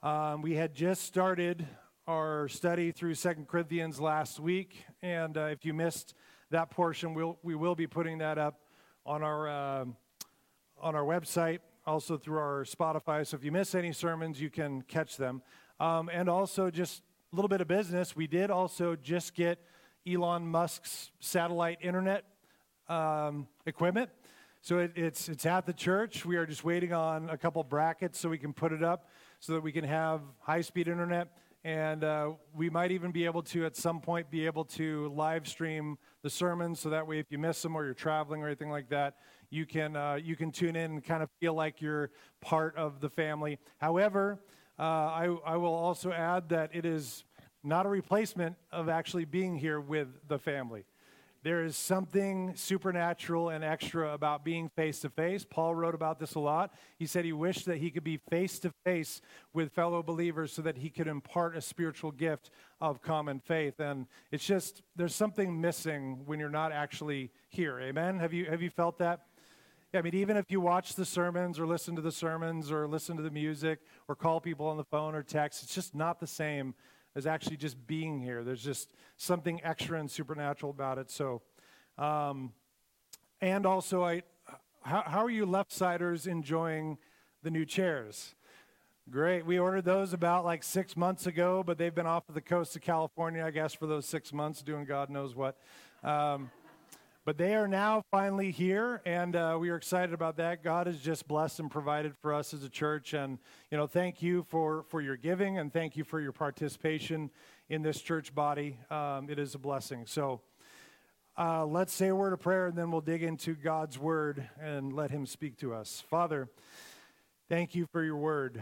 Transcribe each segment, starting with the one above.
Um, we had just started our study through Second Corinthians last week, and uh, if you missed that portion, we'll, we will be putting that up on our uh, on our website, also through our Spotify. So if you miss any sermons, you can catch them. Um, and also, just a little bit of business. We did also just get Elon Musk's satellite internet um, equipment. So it, it's it's at the church. We are just waiting on a couple brackets so we can put it up so that we can have high speed internet. And uh, we might even be able to, at some point, be able to live stream the sermons so that way, if you miss them or you're traveling or anything like that, you can, uh, you can tune in and kind of feel like you're part of the family. However, uh, I, I will also add that it is not a replacement of actually being here with the family. There is something supernatural and extra about being face to face. Paul wrote about this a lot. He said he wished that he could be face to face with fellow believers so that he could impart a spiritual gift of common faith. And it's just, there's something missing when you're not actually here. Amen? Have you, have you felt that? I mean, even if you watch the sermons or listen to the sermons or listen to the music or call people on the phone or text, it's just not the same as actually just being here. There's just something extra and supernatural about it. So, um, and also, I, how, how are you left siders enjoying the new chairs? Great. We ordered those about like six months ago, but they've been off of the coast of California, I guess, for those six months, doing God knows what. Um, but they are now finally here, and uh, we are excited about that. God has just blessed and provided for us as a church, and you know, thank you for for your giving, and thank you for your participation in this church body. Um, it is a blessing. So. Uh, let's say a word of prayer and then we'll dig into God's word and let Him speak to us. Father, thank you for your word.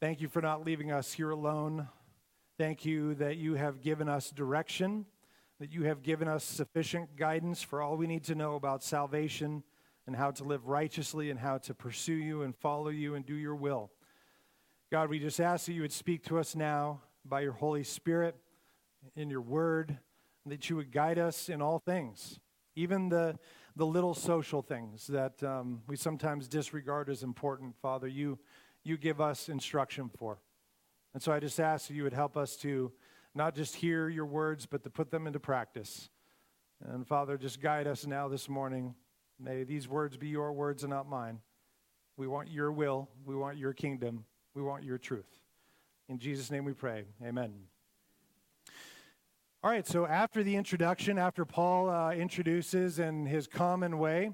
Thank you for not leaving us here alone. Thank you that you have given us direction that you have given us sufficient guidance for all we need to know about salvation and how to live righteously and how to pursue you and follow you and do your will. God, we just ask that you would speak to us now by your Holy Spirit in your word, that you would guide us in all things, even the, the little social things that um, we sometimes disregard as important. Father, you, you give us instruction for. And so I just ask that you would help us to not just hear your words, but to put them into practice. And Father, just guide us now this morning. May these words be your words and not mine. We want your will. We want your kingdom. We want your truth. In Jesus' name we pray. Amen. All right, so after the introduction, after Paul uh, introduces in his common way,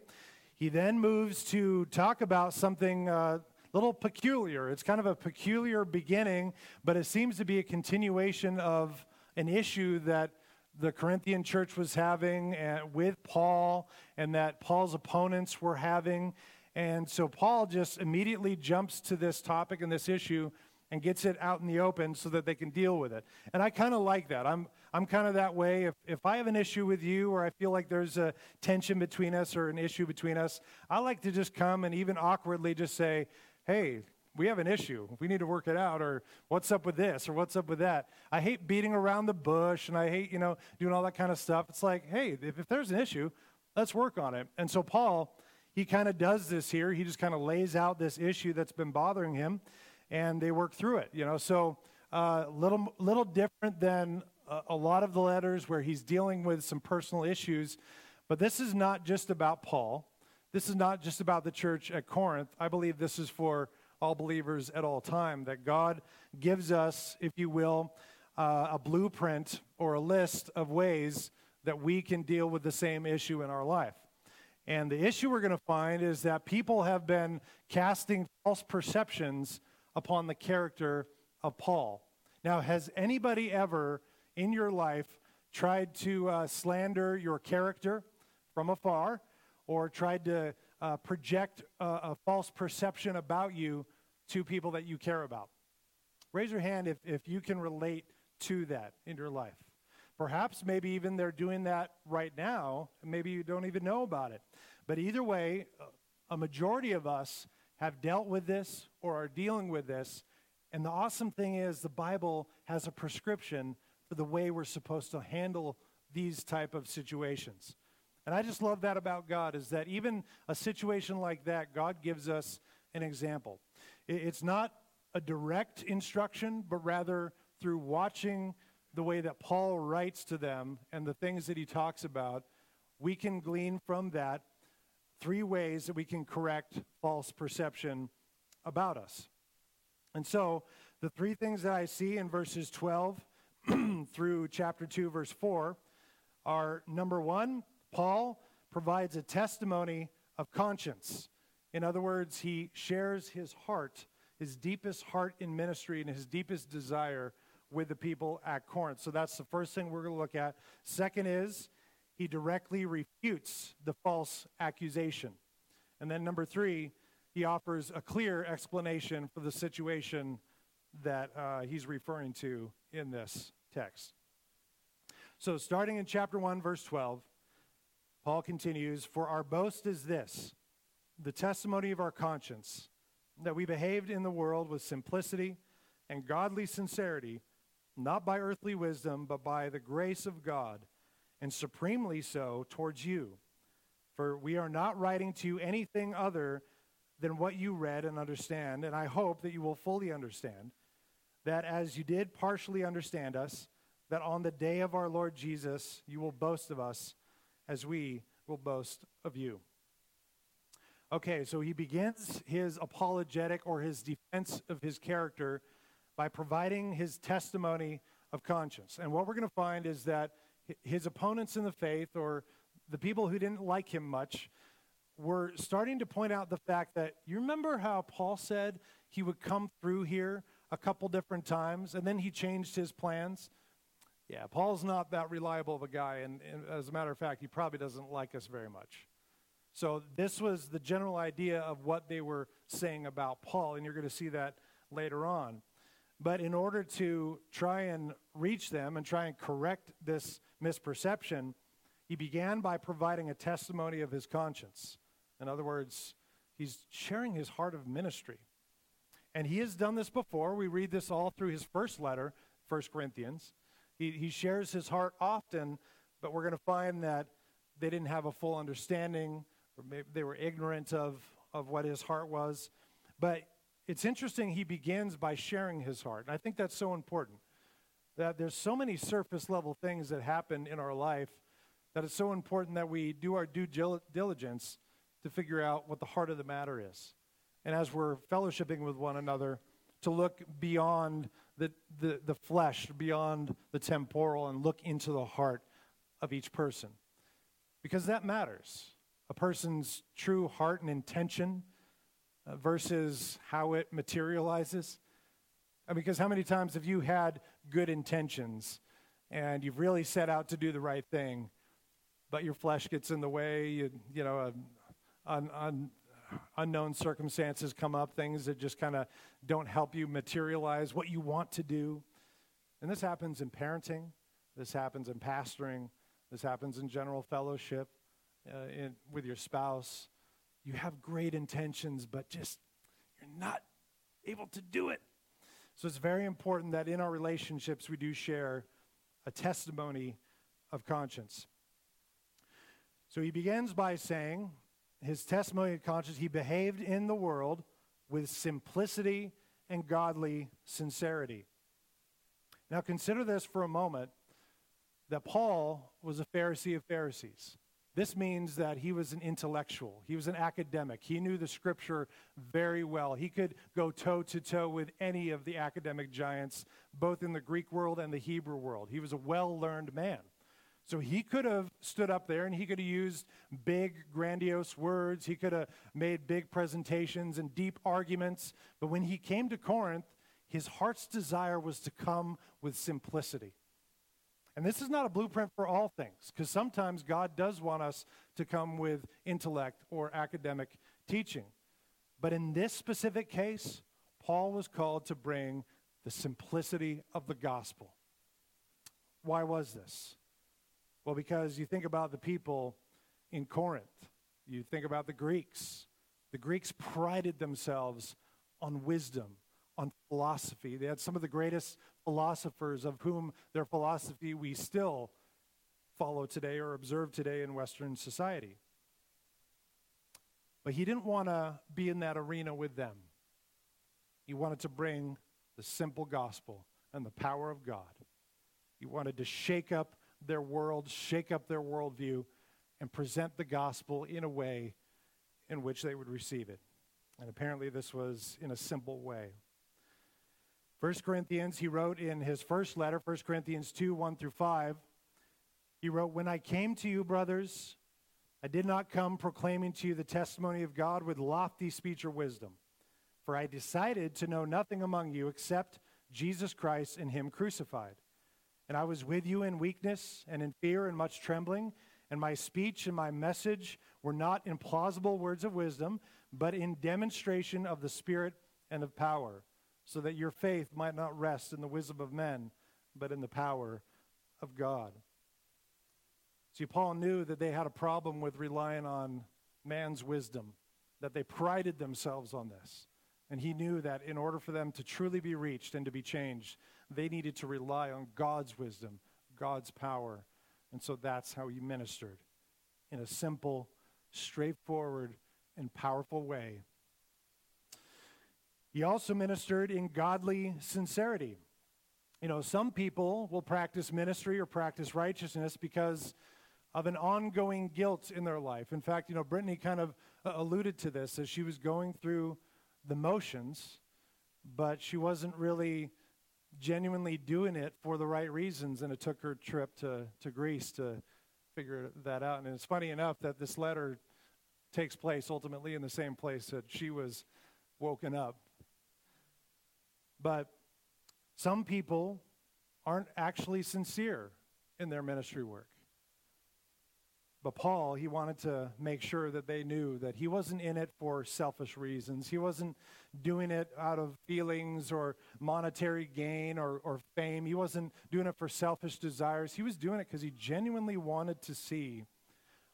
he then moves to talk about something uh, little peculiar. It's kind of a peculiar beginning, but it seems to be a continuation of an issue that the Corinthian church was having uh, with Paul and that Paul's opponents were having. And so Paul just immediately jumps to this topic and this issue and gets it out in the open so that they can deal with it. And I kind of like that. I'm, I'm kind of that way. If, if I have an issue with you or I feel like there's a tension between us or an issue between us, I like to just come and even awkwardly just say, hey, we have an issue. We need to work it out, or what's up with this, or what's up with that. I hate beating around the bush, and I hate, you know, doing all that kind of stuff. It's like, hey, if, if there's an issue, let's work on it. And so Paul, he kind of does this here. He just kind of lays out this issue that's been bothering him, and they work through it, you know. So a uh, little, little different than a, a lot of the letters where he's dealing with some personal issues. But this is not just about Paul. This is not just about the church at Corinth. I believe this is for all believers at all time, that God gives us, if you will, uh, a blueprint or a list of ways that we can deal with the same issue in our life. And the issue we're going to find is that people have been casting false perceptions upon the character of Paul. Now, has anybody ever in your life tried to uh, slander your character from afar? Or tried to uh, project a, a, false perception about you to people that you care about. Raise your hand if, if you can relate to that in your life. Perhaps, maybe even they're doing that right now, maybe you don't even know about it. But either way, a majority of us have dealt with this or are dealing with this. And the awesome thing is, the Bible has a prescription for the way we're supposed to handle these type of situations. And I just love that about God is that even a situation like that, God gives us an example. It's not a direct instruction, but rather through watching the way that Paul writes to them and the things that he talks about, we can glean from that three ways that we can correct false perception about us. And so, the three things that I see in verses 12 through chapter 2, verse 4 are number one, Paul provides a testimony of conscience. In other words, he shares his heart, his deepest heart in ministry, and his deepest desire with the people at Corinth. So that's the first thing we're going to look at. Second is he directly refutes the false accusation. And then number three, he offers a clear explanation for the situation that uh, he's referring to in this text. So, starting in chapter 1, verse 12, Paul continues For our boast is this, the testimony of our conscience, that we behaved in the world with simplicity and godly sincerity, not by earthly wisdom, but by the grace of God, and supremely so towards you. For we are not writing to you anything other than what you read and understand, and I hope that you will fully understand that as you did partially understand us, that on the day of our Lord Jesus, you will boast of us as we will boast of you. Okay, so he begins his apologetic or his defense of his character by providing his testimony of conscience. And what we're going to find is that his opponents in the faith, or the people who didn't like him much, we're starting to point out the fact that you remember how Paul said he would come through here a couple different times and then he changed his plans? Yeah, Paul's not that reliable of a guy, and, and, as a matter of fact, he probably doesn't like us very much. So, this was the general idea of what they were saying about Paul, and you're going to see that later on. But in order to try and reach them and try and correct this misperception, he began by providing a testimony of his conscience. In other words, he's sharing his heart of ministry. And he has done this before. We read this all through his first letter, 1 Corinthians. He, he shares his heart often, but we're going to find that they didn't have a full understanding, or maybe they were ignorant of, of what his heart was. But it's interesting, he begins by sharing his heart. And I think that's so important. That there's so many surface level things that happen in our life that it's so important that we do our due diligence to figure out what the heart of the matter is. And as we're fellowshipping with one another, to look beyond the, the, the flesh, beyond the temporal, and look into the heart of each person. Because that matters. A person's true heart and intention uh, versus how it materializes. Because how many times have you had good intentions and you've really set out to do the right thing, but your flesh gets in the way, you, you know, uh, un, un, unknown circumstances come up, things that just kind of don't help you materialize what you want to do. And this happens in parenting, this happens in pastoring, this happens in general fellowship uh, in, with your spouse. You have great intentions, but just you're not able to do it. So it's very important that in our relationships we do share a testimony of conscience. So he begins by saying, his testimony of conscience, he behaved in the world with simplicity and godly sincerity. Now consider this for a moment that Paul was a Pharisee of Pharisees. This means that he was an intellectual. He was an academic. He knew the scripture very well. He could go toe to toe with any of the academic giants, both in the Greek world and the Hebrew world. He was a well learned man. So he could have stood up there and he could have used big, grandiose words. He could have made big presentations and deep arguments. But when he came to Corinth, his heart's desire was to come with simplicity. And this is not a blueprint for all things, because sometimes God does want us to come with intellect or academic teaching. But in this specific case, Paul was called to bring the simplicity of the gospel. Why was this? Well, because you think about the people in Corinth, you think about the Greeks. The Greeks prided themselves on wisdom, on philosophy. They had some of the greatest philosophers, of whom their philosophy we still follow today or observe today in Western society. But he didn't want to be in that arena with them. He wanted to bring the simple gospel and the power of God. He wanted to shake up their world, shake up their worldview, and present the gospel in a way in which they would receive it. And apparently, this was in a simple way. 1 Corinthians, he wrote in his first letter, 1 Corinthians 2 1 through 5, he wrote, When I came to you, brothers, I did not come proclaiming to you the testimony of God with lofty speech or wisdom, for I decided to know nothing among you except Jesus Christ and Him crucified. And I was with you in weakness and in fear and much trembling, and my speech and my message were not in plausible words of wisdom, but in demonstration of the Spirit and of power, so that your faith might not rest in the wisdom of men, but in the power of God. See, Paul knew that they had a problem with relying on man's wisdom, that they prided themselves on this. And he knew that in order for them to truly be reached and to be changed, they needed to rely on God's wisdom, God's power. And so that's how he ministered in a simple, straightforward, and powerful way. He also ministered in godly sincerity. You know, some people will practice ministry or practice righteousness because of an ongoing guilt in their life. In fact, you know, Brittany kind of uh, alluded to this as she was going through the motions, but she wasn't really genuinely doing it for the right reasons, and it took her trip to, to Greece to figure that out. And it's funny enough that this letter takes place ultimately in the same place that she was woken up. But some people aren't actually sincere in their ministry work. But Paul, he wanted to make sure that they knew that he wasn't in it for selfish reasons. He wasn't doing it out of feelings or monetary gain or, or fame. He wasn't doing it for selfish desires. He was doing it because he genuinely wanted to see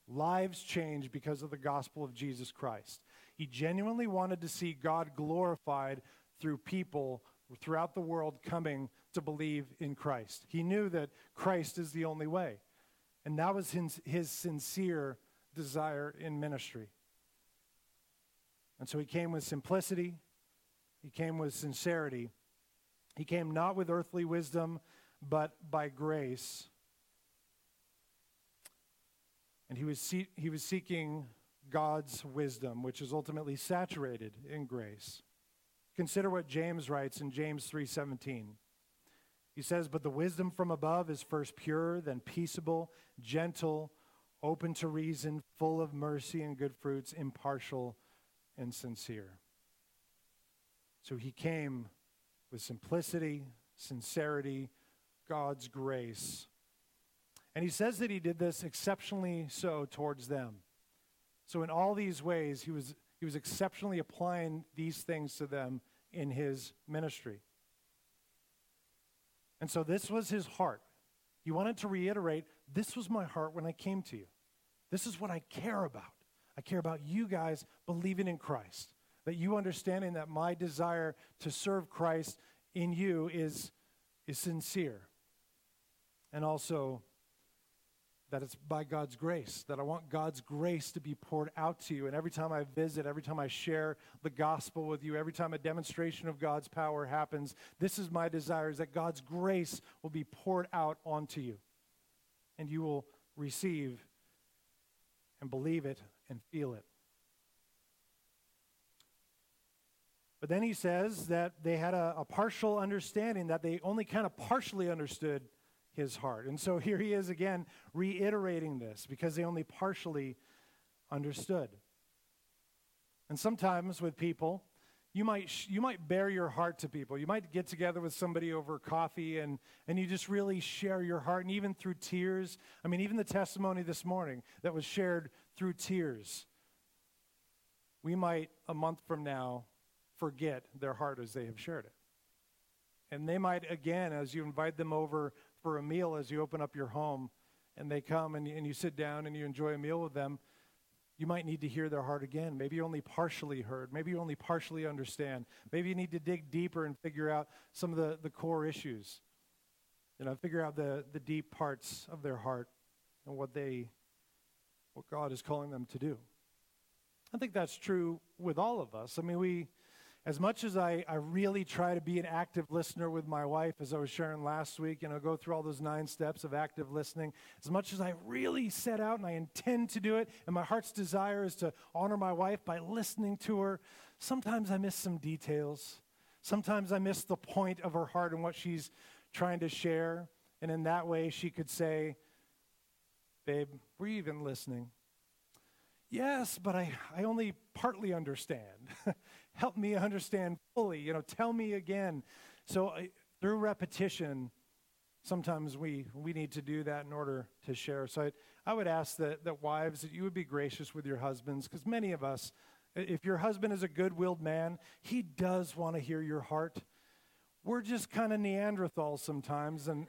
lives change because of the gospel of Jesus Christ. He genuinely wanted to see God glorified through people throughout the world coming to believe in Christ. He knew that Christ is the only way. And that was his, his sincere desire in ministry. And so he came with simplicity, he came with sincerity. He came not with earthly wisdom, but by grace. And he was, see- he was seeking God's wisdom, which is ultimately saturated in grace. Consider what James writes in James 3:17. He says, But the wisdom from above is first pure, then peaceable, gentle, open to reason, full of mercy and good fruits, impartial and sincere. So he came with simplicity, sincerity, God's grace. And he says that he did this exceptionally so towards them. So, in all these ways, he was, he was exceptionally applying these things to them in his ministry. And so this was his heart. He wanted to reiterate this was my heart when I came to you. This is what I care about. I care about you guys believing in Christ, that you understanding that my desire to serve Christ in you is, is sincere. And also that it's by God's grace, that I want God's grace to be poured out to you. And every time I visit, every time I share the gospel with you, every time a demonstration of God's power happens, this is my desire is that God's grace will be poured out onto you. And you will receive and believe it and feel it. But then he says that they had a, a partial understanding, that they only kind of partially understood his heart. And so here he is again reiterating this because they only partially understood. And sometimes with people, you might, sh- you might bare your heart to people. You might get together with somebody over coffee and, and you just really share your heart, and even through tears. I mean, even the testimony this morning that was shared through tears. We might, a month from now, forget their heart as they have shared it. And they might, again, as you invite them over for a meal as you open up your home and they come and, and you sit down and you enjoy a meal with them, you might need to hear their heart again. Maybe you only partially heard. Maybe you only partially understand. Maybe you need to dig deeper and figure out some of the, the core issues. You know, figure out the, the deep parts of their heart and what they what God is calling them to do. I think that's true with all of us. I mean, we as much as I, I really try to be an active listener with my wife, as I was sharing last week, you know, go through all those nine steps of active listening, as much as I really set out and I intend to do it, and my heart's desire is to honor my wife by listening to her, sometimes I miss some details. Sometimes I miss the point of her heart and what she's trying to share. And in that way, she could say, Babe, were you even listening? Yes, but I, I only partly understand. Help me understand fully. You know, tell me again. So through repetition, sometimes we, we need to do that in order to share. So I, I would ask that, that wives, that you would be gracious with your husbands, because many of us, if your husband is a good willed man, he does want to hear your heart. We're just kind of Neanderthals sometimes, and,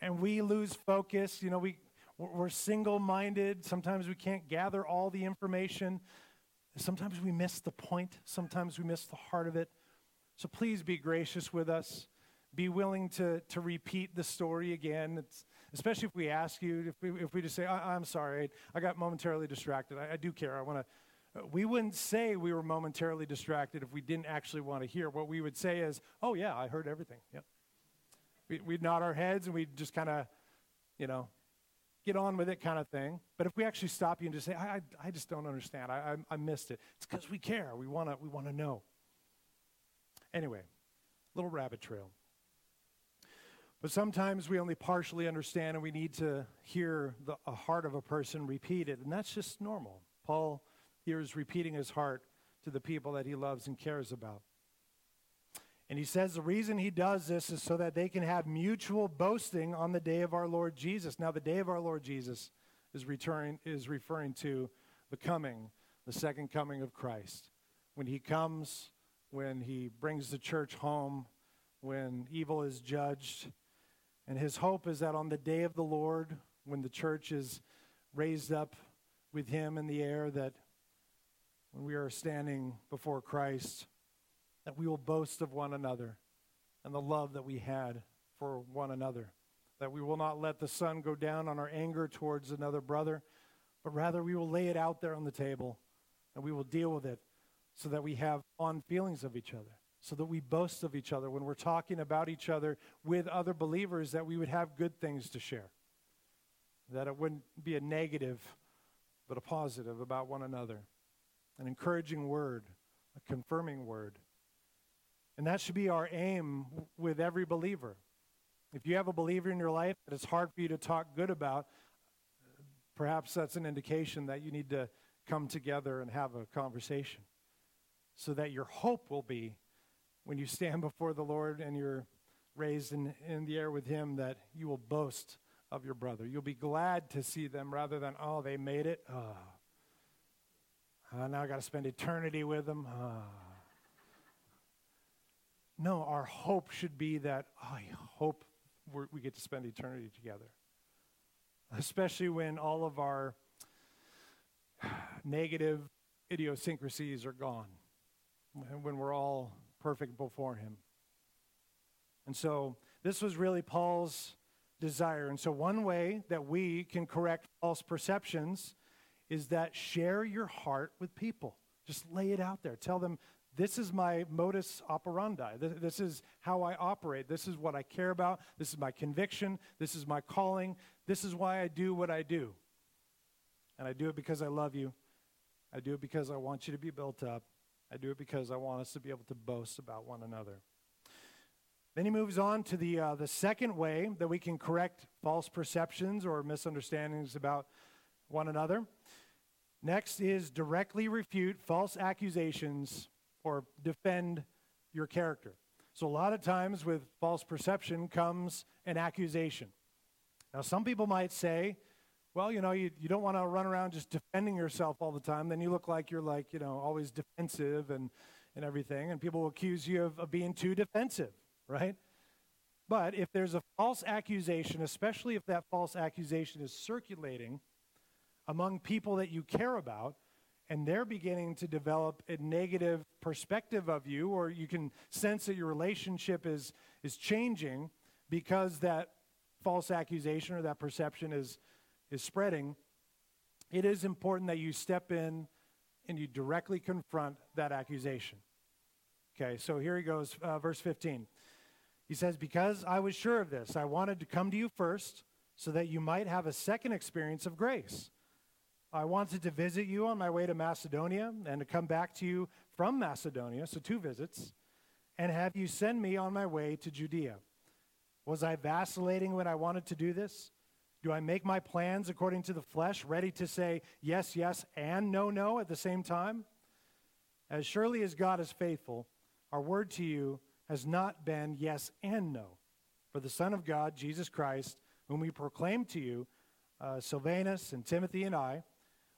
and we lose focus. You know, we, we're single minded. Sometimes we can't gather all the information. Sometimes we miss the point. Sometimes we miss the heart of it. So please be gracious with us. Be willing to, to repeat the story again. It's, especially if we ask you, if we, if we just say, I, am sorry, I got momentarily distracted. I, I do care. I want to. Uh, we wouldn't say we were momentarily distracted if we didn't actually want to hear. What we would say is, oh, yeah, I heard everything. Yep. We, we'd nod our heads and we'd just kind of, you know, get on with it kind of thing. But if we actually stop you and just say, I, I, I just don't understand, I, I, I missed it, it's because we care. We want to we wanna know. Anyway, little rabbit trail. But sometimes we only partially understand and we need to hear the heart of a person repeated, and that's just normal. Paul here is repeating his heart to the people that he loves and cares about. And he says the reason he does this is so that they can have mutual boasting on the day of our Lord Jesus. Now, the day of our Lord Jesus is, is referring to the coming, the second coming of Christ. When he comes, when he brings the church home, when evil is judged. And his hope is that on the day of the Lord, when the church is raised up with him in the air, that when we are standing before Christ, that we will boast of one another and the love that we had for one another. That we will not let the sun go down on our anger towards another brother, but rather we will lay it out there on the table and we will deal with it so that we have fond feelings of each other, so that we boast of each other when we're talking about each other with other believers, that we would have good things to share. That it wouldn't be a negative, but a positive about one another. An encouraging word, a confirming word and that should be our aim with every believer. If you have a believer in your life that it's hard for you to talk good about, perhaps that's an indication that you need to come together and have a conversation so that your hope will be when you stand before the Lord and you're raised in, in the air with Him that you will boast of your brother. You'll be glad to see them rather than, oh, they made it. Oh. Uh, now I got to spend eternity with them. Oh. No, our hope should be that oh, I hope we get to spend eternity together. Especially when all of our negative idiosyncrasies are gone, when we're all perfect before Him. And so, this was really Paul's desire. And so, one way that we can correct false perceptions is that share your heart with people. Just lay it out there. Tell them this is my modus operandi. This, is how I operate. This is what I care about. This is my conviction. This is my calling. This is why I do what I do. And I do it because I love you. I do it because I want you to be built up. I do it because I want us to be able to boast about one another. Then he moves on to the, uh, the second way that we can correct false perceptions or misunderstandings about one another. Next is directly refute false accusations or defend your character. So, a lot of times with false perception comes an accusation. Now, some people might say, well, you know, you, you don't want to run around just defending yourself all the time. Then you look like you're like, you know, always defensive and, and everything. And people will accuse you of, of being too defensive, right? But if there's a false accusation, especially if that false accusation is circulating among people that you care about, and they're beginning to develop a negative perspective of you, or you can sense that your relationship is, is changing because that false accusation or that perception is, is spreading, it is important that you step in and you directly confront that accusation. Okay, so here he goes, uh, verse 15. He says, Because I was sure of this, I wanted to come to you first so that you might have a second experience of grace. I wanted to visit you on my way to Macedonia and to come back to you from Macedonia, so two visits, and have you send me on my way to Judea. Was I vacillating when I wanted to do this? Do I make my plans according to the flesh, ready to say yes, yes, and no, no at the same time? As surely as God is faithful, our word to you has not been yes and no. For the Son of God, Jesus Christ, whom we proclaim to you, uh, Silvanus and Timothy and I,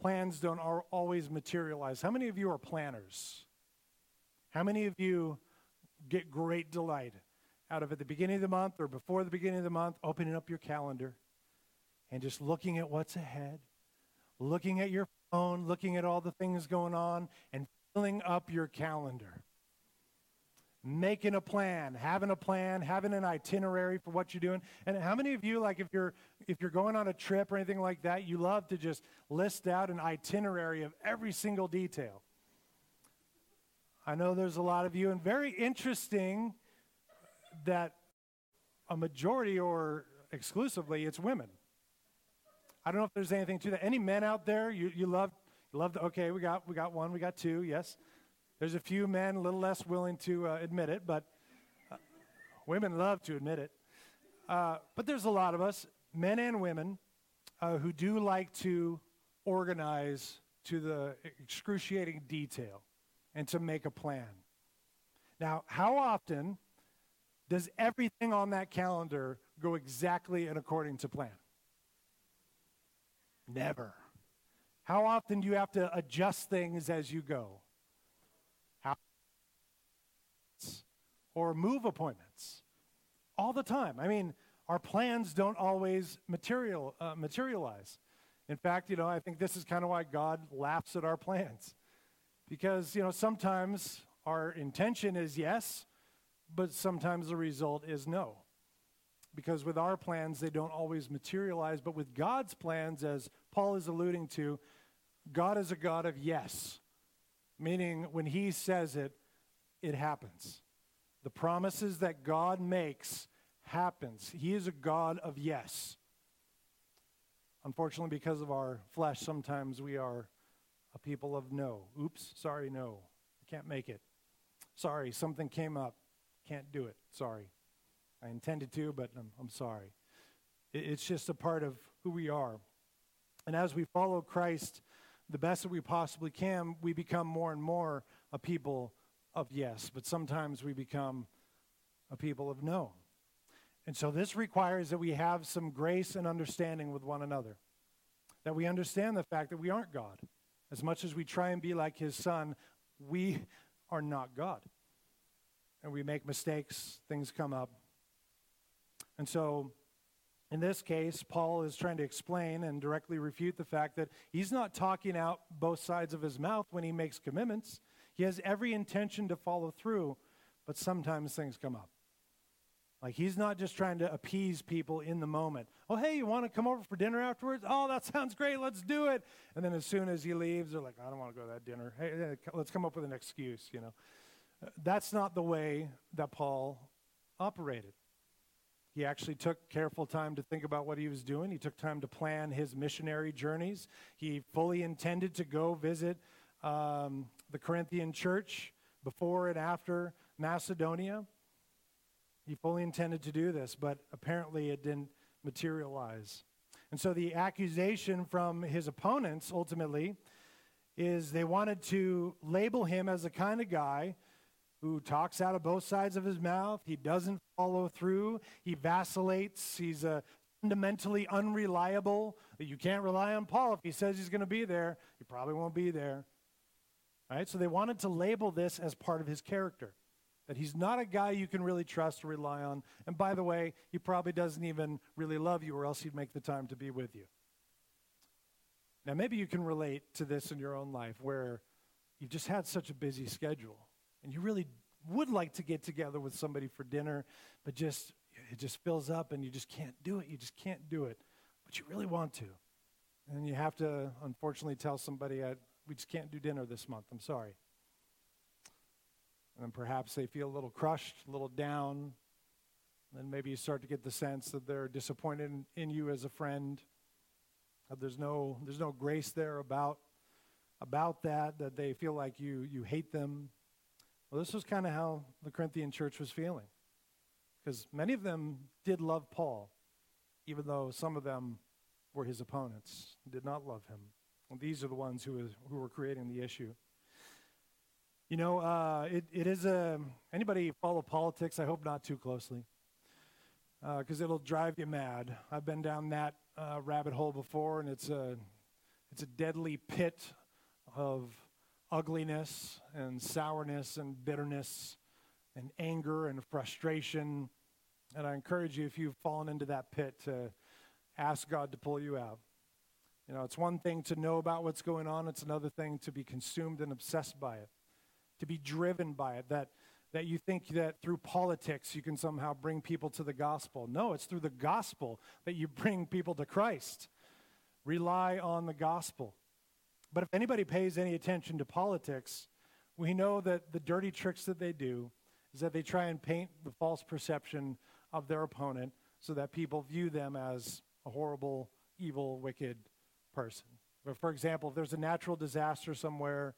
plans don't always materialize. How many of you are planners? How many of you get great delight out of at the beginning of the month or before the beginning of the month, opening up your calendar and just looking at what's ahead, looking at your phone, looking at all the things going on, and filling up your calendar? Making a plan, having a plan, having an itinerary for what you're doing. And how many of you like if you're if you're going on a trip or anything like that, you love to just list out an itinerary of every single detail? I know there's a lot of you and very interesting that a majority or exclusively it's women. I don't know if there's anything to that. Any men out there you, you love you love the, okay, we got we got one, we got two, yes. There's a few men a little less willing to uh, admit it, but uh, women love to admit it. Uh, but there's a lot of us, men and women, uh, who do like to organize to the excruciating detail and to make a plan. Now, how often does everything on that calendar go exactly and according to plan? Never. How often do you have to adjust things as you go? Or move appointments all the time. I mean, our plans don't always material, uh, materialize. In fact, you know, I think this is kind of why God laughs at our plans. Because, you know, sometimes our intention is yes, but sometimes the result is no. Because with our plans, they don't always materialize. But with God's plans, as Paul is alluding to, God is a God of yes, meaning when He says it, it happens. The promises that God makes happens. He is a God of yes. Unfortunately, because of our flesh, sometimes we are a people of no. Oops, sorry, no. I can't make it. Sorry, something came up. Can't do it. Sorry. I intended to, but I'm, I'm sorry. It, it's just a part of who we are. And as we follow Christ the best that we possibly can, we become more and more a people of yes, but sometimes we become a people of no. And so this requires that we have some grace and understanding with one another. That we understand the fact that we aren't God. As much as we try and be like his son, we are not God. And we make mistakes, things come up. And so in this case, Paul is trying to explain and directly refute the fact that he's not talking out both sides of his mouth when he makes commitments. He has every intention to follow through, but sometimes things come up. Like he's not just trying to appease people in the moment. Oh, hey, you want to come over for dinner afterwards? Oh, that sounds great. Let's do it. And then as soon as he leaves, they're like, I don't want to go to that dinner. Hey, let's come up with an excuse, you know. That's not the way that Paul operated. He actually took careful time to think about what he was doing. He took time to plan his missionary journeys. He fully intended to go visit um, the Corinthian church before and after Macedonia. He fully intended to do this, but apparently it didn't materialize. And so the accusation from his opponents ultimately is they wanted to label him as the kind of guy who talks out of both sides of his mouth. He doesn't follow through. He vacillates. He's a fundamentally unreliable. You can't rely on Paul. If he says he's going to be there, he probably won't be there. Right? So they wanted to label this as part of his character. That he's not a guy you can really trust or rely on. And by the way, he probably doesn't even really love you, or else he'd make the time to be with you. Now, maybe you can relate to this in your own life where you've just had such a busy schedule and you really would like to get together with somebody for dinner, but just it just fills up and you just can't do it. You just can't do it, but you really want to. And you have to, unfortunately, tell somebody, we just can't do dinner this month. I'm sorry. And then perhaps they feel a little crushed, a little down. And maybe you start to get the sense that they're disappointed in, in you as a friend. That there's no, there's no grace there about, about that, that they feel like you, you hate them. Well, this was kind of how the Corinthian church was feeling. Because many of them did love Paul, even though some of them were his opponents, did not love him. And these are the ones who, is, who were creating the issue. You know, uh, it, it is a, anybody follow politics? I hope not too closely, because uh, it'll drive you mad. I've been down that uh, rabbit hole before, and it's a, it's a deadly pit of ugliness and sourness and bitterness and anger and frustration. And I encourage you, if you've fallen into that pit, to ask God to pull you out. You know, it's one thing to know about what's going on, it's another thing to be consumed and obsessed by it to be driven by it, that, that you think that through politics you can somehow bring people to the gospel. No, it's through the gospel that you bring people to Christ. Rely on the gospel. But if anybody pays any attention to politics, we know that the dirty tricks that they do is that they try and paint the false perception of their opponent so that people view them as a horrible, evil, wicked person. But for example, if there's a natural disaster somewhere,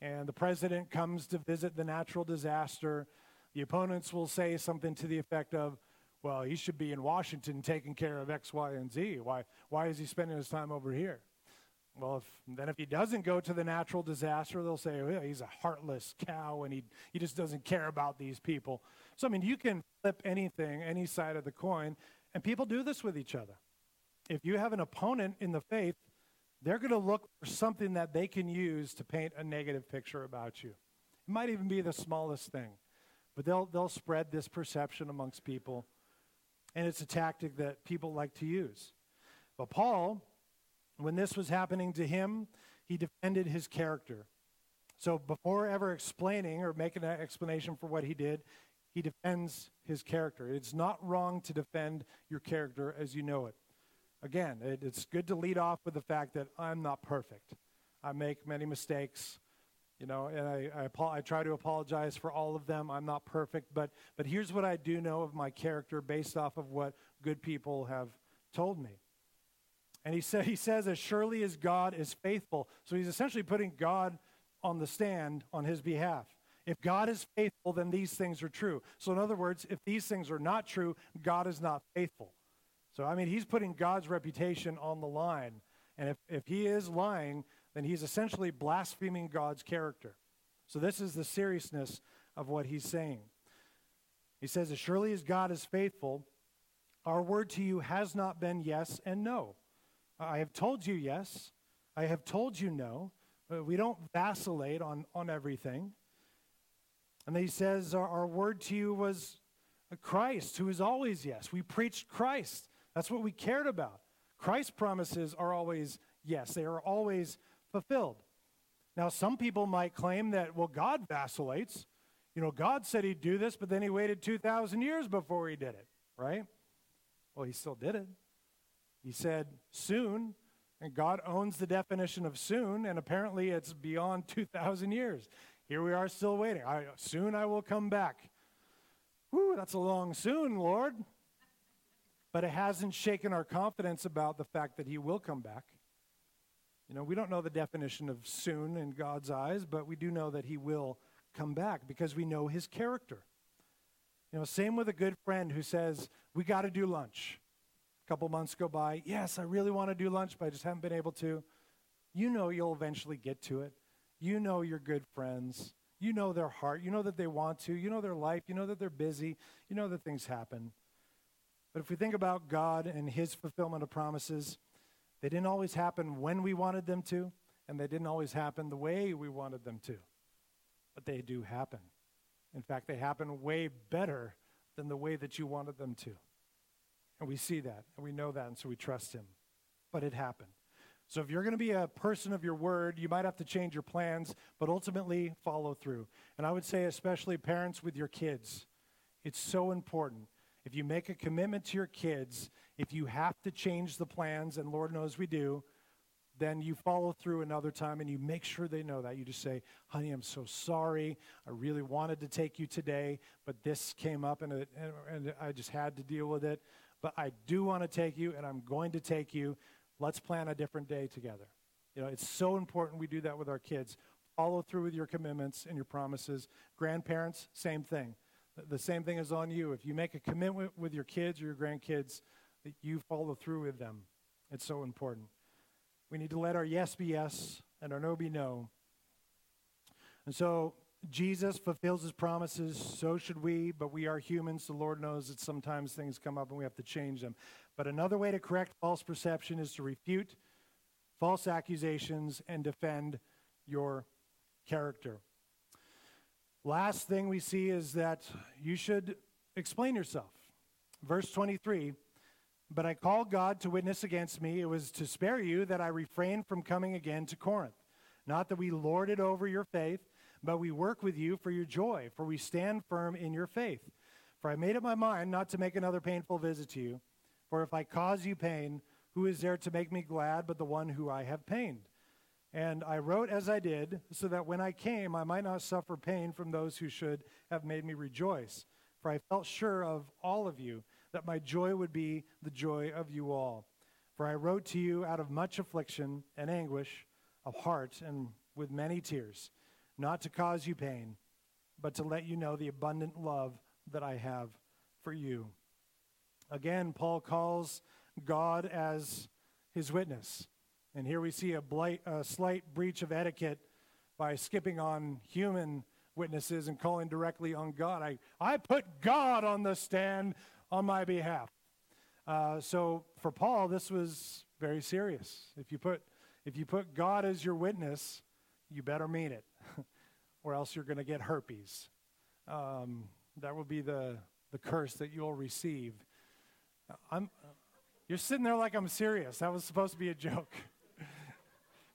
and the president comes to visit the natural disaster, the opponents will say something to the effect of, well, he should be in Washington taking care of X, Y, and Z. Why, why is he spending his time over here? Well, if, then if he doesn't go to the natural disaster, they'll say, well, he's a heartless cow and he, he just doesn't care about these people. So, I mean, you can flip anything, any side of the coin, and people do this with each other. If you have an opponent in the faith they're going to look for something that they can use to paint a negative picture about you. It might even be the smallest thing, but they'll, they'll spread this perception amongst people, and it's a tactic that people like to use. But Paul, when this was happening to him, he defended his character. So before ever explaining or making an explanation for what he did, he defends his character. It's not wrong to defend your character as you know it. Again, it, it's good to lead off with the fact that I'm not perfect. I make many mistakes, you know, and I, I, I try to apologize for all of them. I'm not perfect, but, but here's what I do know of my character based off of what good people have told me. And he, sa- he says, as surely as God is faithful. So he's essentially putting God on the stand on his behalf. If God is faithful, then these things are true. So, in other words, if these things are not true, God is not faithful. So, I mean, he's putting God's reputation on the line. And if, if he is lying, then he's essentially blaspheming God's character. So, this is the seriousness of what he's saying. He says, As surely as God is faithful, our word to you has not been yes and no. I have told you yes. I have told you no. Uh, we don't vacillate on, on everything. And then he says, our, our word to you was Christ, who is always yes. We preached Christ. That's what we cared about. Christ's promises are always yes, they are always fulfilled. Now, some people might claim that, well, God vacillates. You know, God said he'd do this, but then he waited 2,000 years before he did it, right? Well, he still did it. He said soon, and God owns the definition of soon, and apparently it's beyond 2,000 years. Here we are still waiting. I, soon I will come back. Whew, that's a long soon, Lord but it hasn't shaken our confidence about the fact that he will come back. You know, we don't know the definition of soon in God's eyes, but we do know that he will come back because we know his character. You know, same with a good friend who says, We got to do lunch. A couple months go by. Yes, I really want to do lunch, but I just haven't been able to. You know you'll eventually get to it. You know you're good friends. You know their heart. You know that they want to. You know their life. You know that they're busy. You know that things happen. But if we think about God and his fulfillment of promises, they didn't always happen when we wanted them to, and they didn't always happen the way we wanted them to. But they do happen. In fact, they happen way better than the way that you wanted them to. And we see that, and we know that, and so we trust Him. But it happened. So if you're going to be a person of your word, you might have to change your plans, but ultimately follow through. And I would say, especially parents with your kids, it's so important. If you make a commitment to your kids, if you have to change the plans, and Lord knows we do, then you follow through another time and you make sure they know that. You just say, honey, I'm so sorry. I really wanted to take you today, but this came up and, it, and, and I just had to deal with it. But I do want to take you and I'm going to take you. Let's plan a different day together. You know, it's so important we do that with our kids. Follow through with your commitments and your promises. Grandparents, same thing. The same thing is on you. If you make a commitment with your kids or your grandkids, that you follow through with them. It's so important. We need to let our yes be yes and our no be no. And so Jesus fulfills his promises, so should we, but we are humans. The Lord knows that sometimes things come up and we have to change them. But another way to correct false perception is to refute false accusations and defend your character. Last thing we see is that you should explain yourself. Verse 23 But I called God to witness against me. It was to spare you that I refrained from coming again to Corinth. Not that we lord it over your faith, but we work with you for your joy, for we stand firm in your faith. For I made up my mind not to make another painful visit to you. For if I cause you pain, who is there to make me glad but the one who I have pained? And I wrote as I did, so that when I came, I might not suffer pain from those who should have made me rejoice. For I felt sure of all of you that my joy would be the joy of you all. For I wrote to you out of much affliction and anguish of heart and with many tears, not to cause you pain, but to let you know the abundant love that I have for you. Again, Paul calls God as his witness. And here we see a, blight, a slight breach of etiquette by skipping on human witnesses and calling directly on God. I, I put God on the stand on my behalf. Uh, so for Paul, this was very serious. If you put if you put God as your witness, you better mean it, or else you're going to get herpes. Um, that will be the the curse that you'll receive. I'm, you're sitting there like I'm serious. That was supposed to be a joke.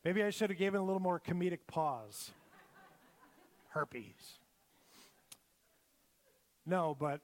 Maybe I should have given a little more comedic pause. Herpes. No, but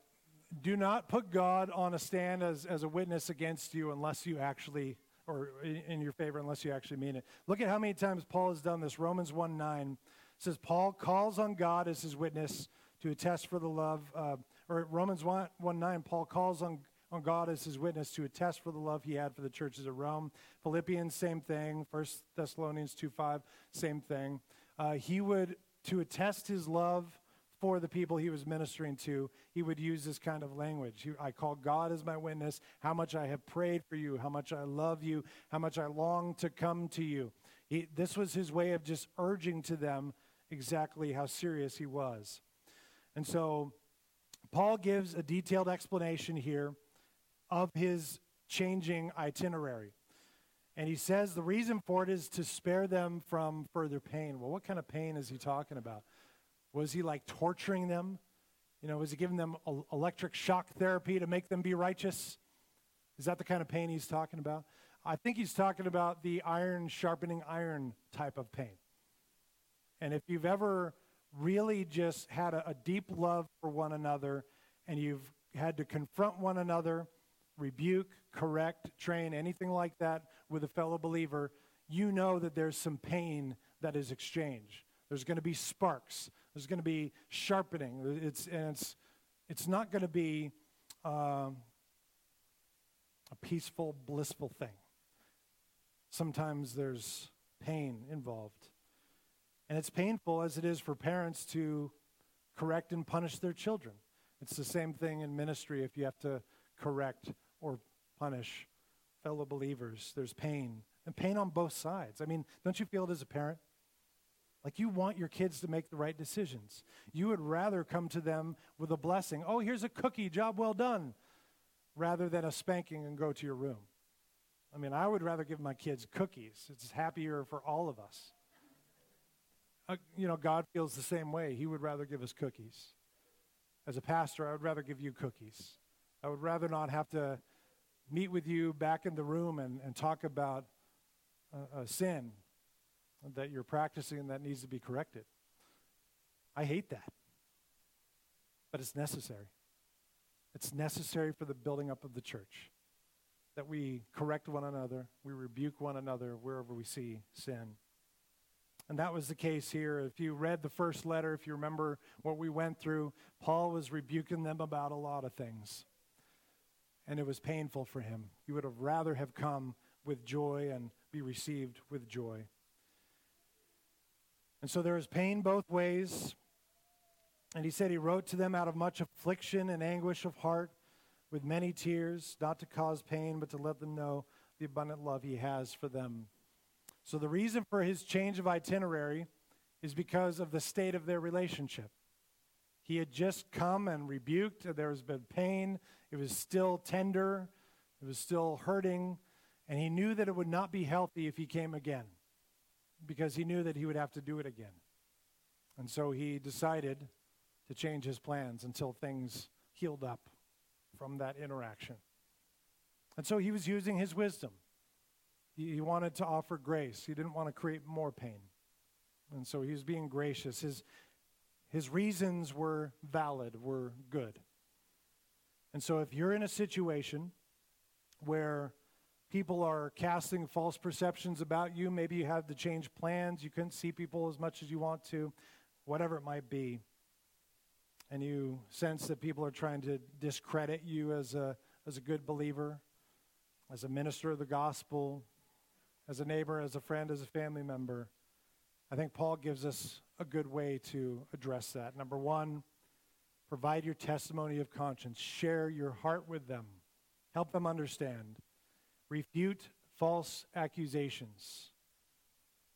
do not put God on a stand as, as a witness against you unless you actually, or in your favor, unless you actually mean it. Look at how many times Paul has done this. Romans 1 9 says, Paul calls on God as his witness to attest for the love, uh, or Romans 1, 1 9, Paul calls on on God as his witness to attest for the love he had for the churches of Rome. Philippians, same thing. First Thessalonians 2 5, same thing. Uh, he would, to attest his love for the people he was ministering to, he would use this kind of language. He, I call God as my witness, how much I have prayed for you, how much I love you, how much I long to come to you. He, this was his way of just urging to them exactly how serious he was. And so Paul gives a detailed explanation here of his changing itinerary. And he says the reason for it is to spare them from further pain. Well, what kind of pain is he talking about? Was he like torturing them? You know, was he giving them electric shock therapy to make them be righteous? Is that the kind of pain he's talking about? I think he's talking about the iron sharpening iron type of pain. And if you've ever really just had a, a deep love for one another and you've had to confront one another rebuke, correct, train, anything like that with a fellow believer, you know that there's some pain that is exchanged. There's going to be sparks. There's going to be sharpening. It's, and it's, it's not going to be um, a peaceful, blissful thing. Sometimes there's pain involved. And it's painful as it is for parents to correct and punish their children. It's the same thing in ministry if you have to correct or punish fellow believers. There's pain, and pain on both sides. I mean, don't you feel it as a parent? Like you want your kids to make the right decisions. You would rather come to them with a blessing. Oh, here's a cookie, job well done, rather than a spanking and go to your room. I mean, I would rather give my kids cookies. It's happier for all of us. uh, you know, God feels the same way. He would rather give us cookies. As a pastor, I would rather give you cookies. I would rather not have to meet with you back in the room and, and talk about a, a sin that you're practicing and that needs to be corrected. I hate that. But it's necessary. It's necessary for the building up of the church that we correct one another, we rebuke one another wherever we see sin. And that was the case here. If you read the first letter, if you remember what we went through, Paul was rebuking them about a lot of things. And it was painful for him. He would have rather have come with joy and be received with joy. And so there is pain both ways. And he said he wrote to them out of much affliction and anguish of heart with many tears, not to cause pain, but to let them know the abundant love he has for them. So the reason for his change of itinerary is because of the state of their relationship. He had just come and rebuked, there has been pain, it was still tender, it was still hurting, and he knew that it would not be healthy if he came again because he knew that he would have to do it again. And so he decided to change his plans until things healed up from that interaction. And so he was using his wisdom. He, wanted to offer grace, he didn't want to create more pain. And so he was being gracious. His, his reasons were valid, were good. And so if you're in a situation where people are casting false perceptions about you, maybe you had to change plans, you couldn't see people as much as you want to, whatever it might be, and you sense that people are trying to discredit you as a, as a good believer, as a minister of the gospel, as a neighbor, as a friend, as a family member, I think Paul gives us a good way to address that. Number one, provide your testimony of conscience, share your heart with them, help them understand, refute false accusations.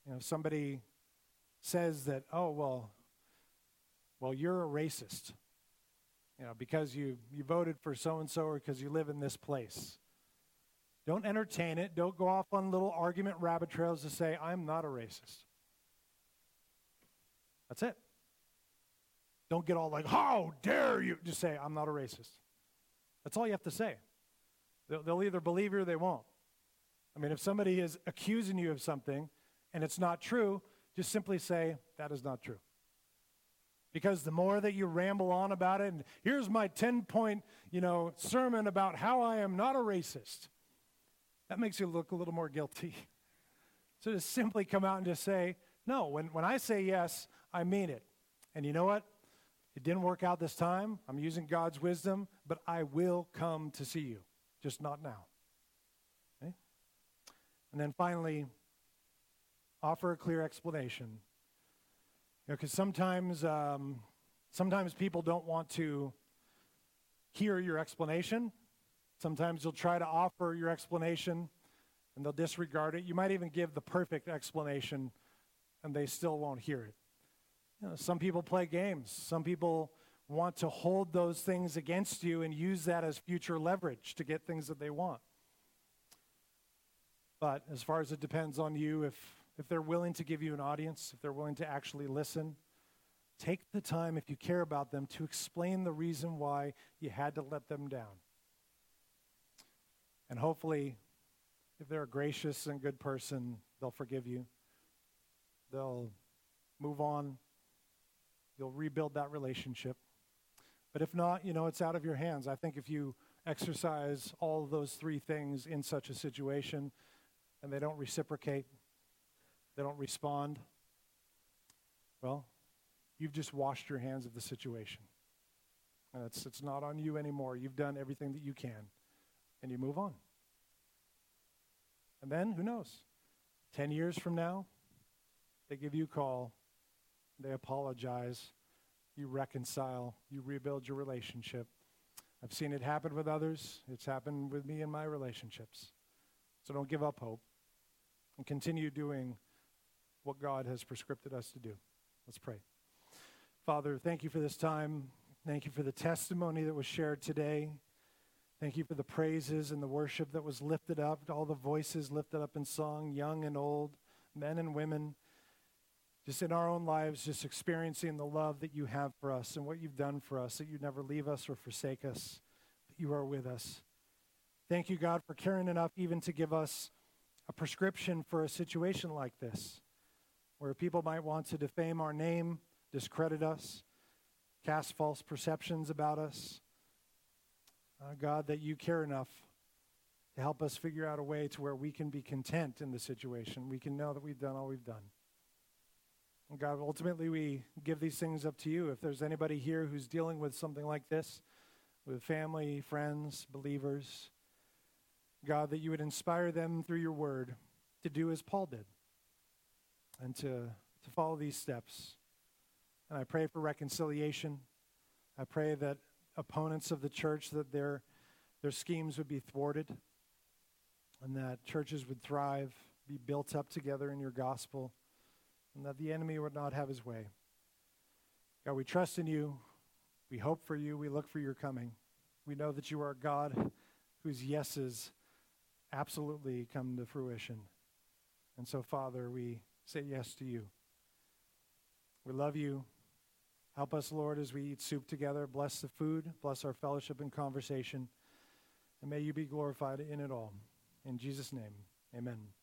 You know, somebody says that, oh, well, well, you're a racist, you know, because you, you voted for so and so or because you live in this place. Don't entertain it. Don't go off on little argument rabbit trails to say, I'm not a racist. That's it. Don't get all like, how dare you? Just say, I'm not a racist. That's all you have to say. They'll, they'll either believe you or they won't. I mean, if somebody is accusing you of something and it's not true, just simply say, that is not true. Because the more that you ramble on about it, and here's my 10 point, you know, sermon about how I am not a racist, that makes you look a little more guilty. So just simply come out and just say, no, when, when I say yes, I mean it. And you know what? It didn't work out this time. I'm using God's wisdom, but I will come to see you, just not now. Okay? And then finally, offer a clear explanation because sometimes, um, sometimes people don't want to hear your explanation. Sometimes you'll try to offer your explanation and they'll disregard it. You might even give the perfect explanation and they still won't hear it. You know, some people play games. Some people want to hold those things against you and use that as future leverage to get things that they want. But as far as it depends on you, if if they're willing to give you an audience, if they're willing to actually listen, take the time, if you care about them, to explain the reason why you had to let them down. And hopefully, if they're a gracious and good person, they'll forgive you. They'll move on. You'll rebuild that relationship. But if not, you know, it's out of your hands. I think if you exercise all those three things in such a situation and they don't reciprocate, they don't respond, well, you've just washed your hands of the situation. And it's, it's not on you anymore. You've done everything that you can, and you move on. And then, who knows? Ten years from now, they give you a call, they apologize, you reconcile, you rebuild your relationship. I've seen it happen with others, it's happened with me in my relationships. So don't give up hope and continue doing what God has prescripted us to do. Let's pray. Father, thank you for this time. Thank you for the testimony that was shared today. Thank you for the praises and the worship that was lifted up, all the voices lifted up in song, young and old, men and women. Just in our own lives, just experiencing the love that you have for us and what you've done for us, that you never leave us or forsake us, that you are with us. Thank you, God, for caring enough even to give us a prescription for a situation like this, where people might want to defame our name, discredit us, cast false perceptions about us. Uh, God, that you care enough to help us figure out a way to where we can be content in the situation. We can know that we've done all we've done. God, ultimately, we give these things up to you. If there's anybody here who's dealing with something like this, with family, friends, believers, God, that you would inspire them through your word to do as Paul did and to, to follow these steps. And I pray for reconciliation. I pray that opponents of the church, that their, their schemes would be thwarted and that churches would thrive, be built up together in your gospel, and that the enemy would not have his way. God, we trust in you. We hope for you. We look for your coming. We know that you are God whose yeses absolutely come to fruition. And so, Father, we say yes to you. We love you. Help us, Lord, as we eat soup together. Bless the food, bless our fellowship and conversation, and may you be glorified in it all. In Jesus' name, amen.